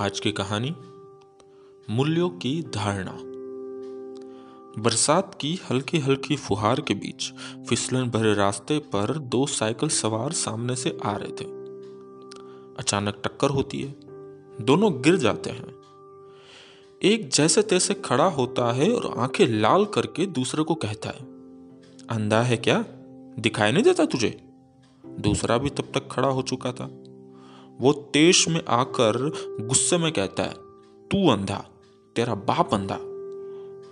आज की कहानी, मूल्यों की धारणा। बरसात की हल्की हल्की फुहार के बीच फिसलन भरे रास्ते पर दो साइकिल सवार सामने से आ रहे थे। अचानक टक्कर होती है, दोनों गिर जाते हैं। एक जैसे तैसे खड़ा होता है और आँखें लाल करके दूसरे को कहता है, अंधा है क्या? दिखाई नहीं देता तुझे? दूसरा भी तब तक खड़ा हो चुका था। वो तेज में आकर गुस्से में कहता है, तू अंधा, तेरा बाप अंधा।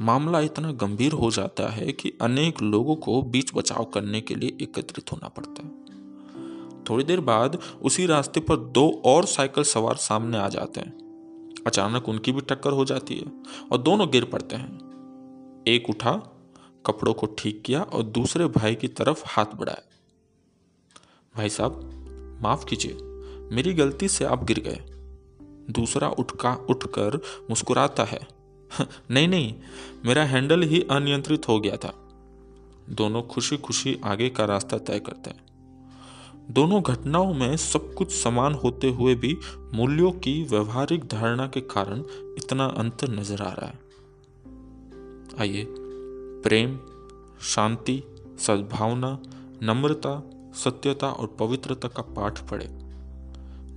मामला इतना गंभीर हो जाता है कि अनेक लोगों को बीच बचाव करने के लिए एकत्रित होना पड़ता है। थोड़ी देर बाद उसी रास्ते पर दो और साइकिल सवार सामने आ जाते हैं। अचानक उनकी भी टक्कर हो जाती है और दोनों गिर पड़ते हैं। एक उठा, कपड़ों को ठीक किया और दूसरे भाई की तरफ़ हाथ बढ़ाया। भाई साहब, माफ़ कीजिए मेरी गलती से आप गिर गए। दूसरा उठका, उठकर मुस्कुराता है। नहीं नहीं, मेरा हैंडल ही अनियंत्रित हो गया था। दोनों खुशी खुशी आगे का रास्ता तय करते हैं। दोनों घटनाओं में सब कुछ समान होते हुए भी मूल्यों की व्यवहारिक धारणा के कारण इतना अंतर नज़र आ रहा है। आइए, प्रेम, शांति, सद्भावना, नम्रता, सत्यता और पवित्रता का पाठ पढ़े।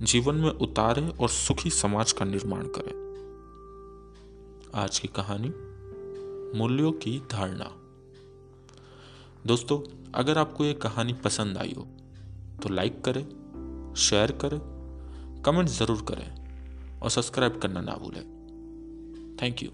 जीवन में उतारे और सुखी समाज का निर्माण करें। आज की कहानी, मूल्यों की धारणा। दोस्तों, अगर आपको यह कहानी पसंद आई हो तो लाइक करें, शेयर करें, कमेंट ज़रूर करें और सब्सक्राइब करना ना भूलें। Thank you.